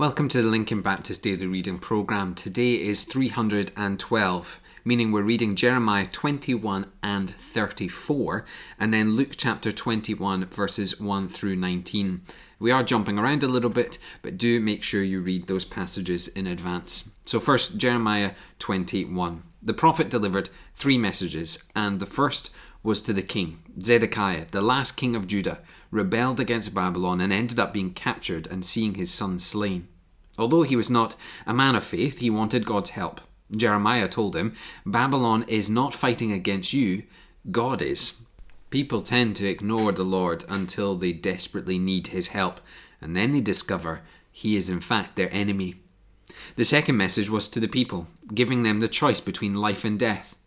Welcome to the Lincoln Baptist Daily Reading Programme. Today is 312, meaning we're reading Jeremiah 21 and 34, and then Luke chapter 21, verses 1 through 19. We are jumping around a little bit, but do make sure you read those passages in advance. So, first, Jeremiah 21. The prophet delivered three messages, and the first was to the king. Zedekiah, the last king of Judah, rebelled against Babylon and ended up being captured and seeing his son slain. Although he was not a man of faith, he wanted God's help. Jeremiah told him, Babylon is not fighting against you, God is. People tend to ignore the Lord until they desperately need his help, and then they discover he is in fact their enemy. The second message was to the people, giving them the choice between life and death.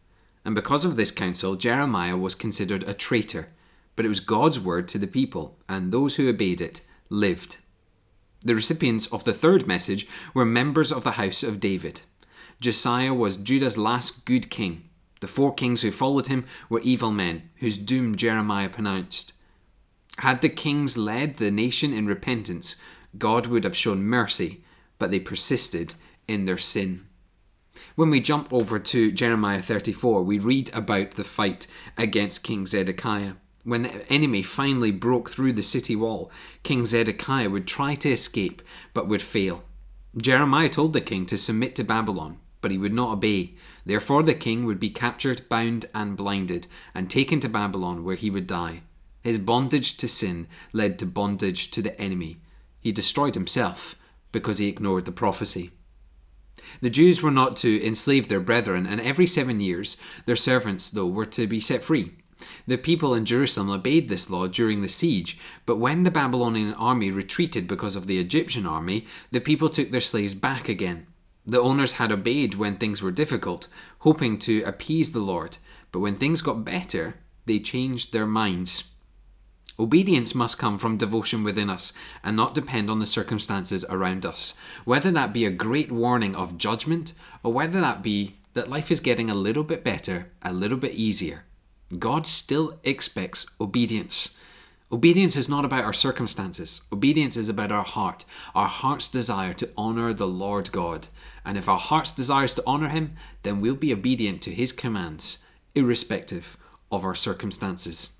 And because of this counsel, Jeremiah was considered a traitor. But it was God's word to the people, and those who obeyed it lived. The recipients of the third message were members of the house of David. Josiah was Judah's last good king. The four kings who followed him were evil men, whose doom Jeremiah pronounced. Had the kings led the nation in repentance, God would have shown mercy, but they persisted in their sin. When we jump over to Jeremiah 34, we read about the fight against King Zedekiah. When the enemy finally broke through the city wall, King Zedekiah would try to escape but would fail. Jeremiah told the king to submit to Babylon, but he would not obey. Therefore, the king would be captured, bound, and blinded, and taken to Babylon, where he would die. His bondage to sin led to bondage to the enemy. He destroyed himself because he ignored the prophecy. The Jews were not to enslave their brethren, and every seven years their servants, though, were to be set free. The people in Jerusalem obeyed this law during the siege, but when the Babylonian army retreated because of the Egyptian army, the people took their slaves back again. The owners had obeyed when things were difficult, hoping to appease the Lord, but when things got better, they changed their minds. Obedience must come from devotion within us and not depend on the circumstances around us, whether that be a great warning of judgment or whether that be that life is getting a little bit better, a little bit easier. God still expects obedience. Obedience is not about our circumstances. Obedience is about our heart, our heart's desire to honour the Lord God. And if our heart's desires to honour Him, then we'll be obedient to His commands, irrespective of our circumstances.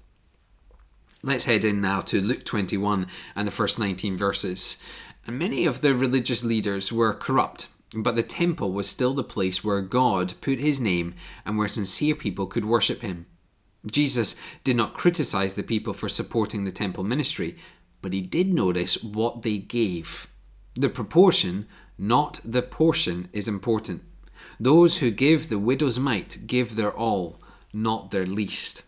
Let's head in now to Luke 21 and the first 19 verses. And many of the religious leaders were corrupt, but the temple was still the place where God put his name and where sincere people could worship him. Jesus did not criticize the people for supporting the temple ministry, but he did notice what they gave. The proportion, not the portion, is important. Those who give the widow's mite give their all, not their least.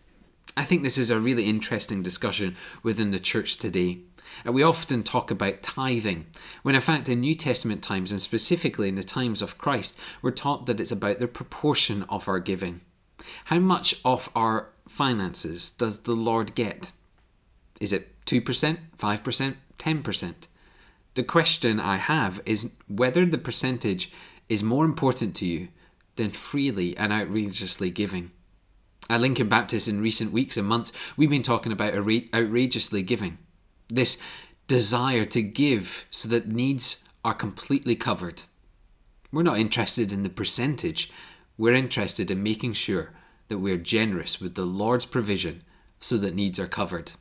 I think this is a really interesting discussion within the church today. We often talk about tithing, when in fact, in New Testament times, and specifically in the times of Christ, we're taught that it's about the proportion of our giving. How much of our finances does the Lord get? Is it 2%, 5%, 10%? The question I have is whether the percentage is more important to you than freely and outrageously giving. At Lincoln Baptist, in recent weeks and months, we've been talking about outrageously giving. This desire to give so that needs are completely covered. We're not interested in the percentage, we're interested in making sure that we're generous with the Lord's provision so that needs are covered.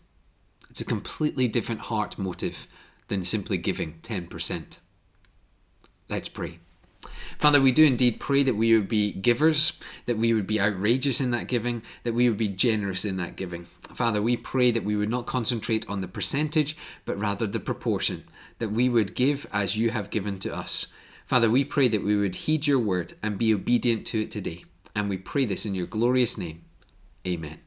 It's a completely different heart motive than simply giving 10%. Let's pray. Father, we do indeed pray that we would be givers, that we would be outrageous in that giving, that we would be generous in that giving. Father, we pray that we would not concentrate on the percentage, but rather the proportion, that we would give as you have given to us. Father, we pray that we would heed your word and be obedient to it today. And we pray this in your glorious name. Amen.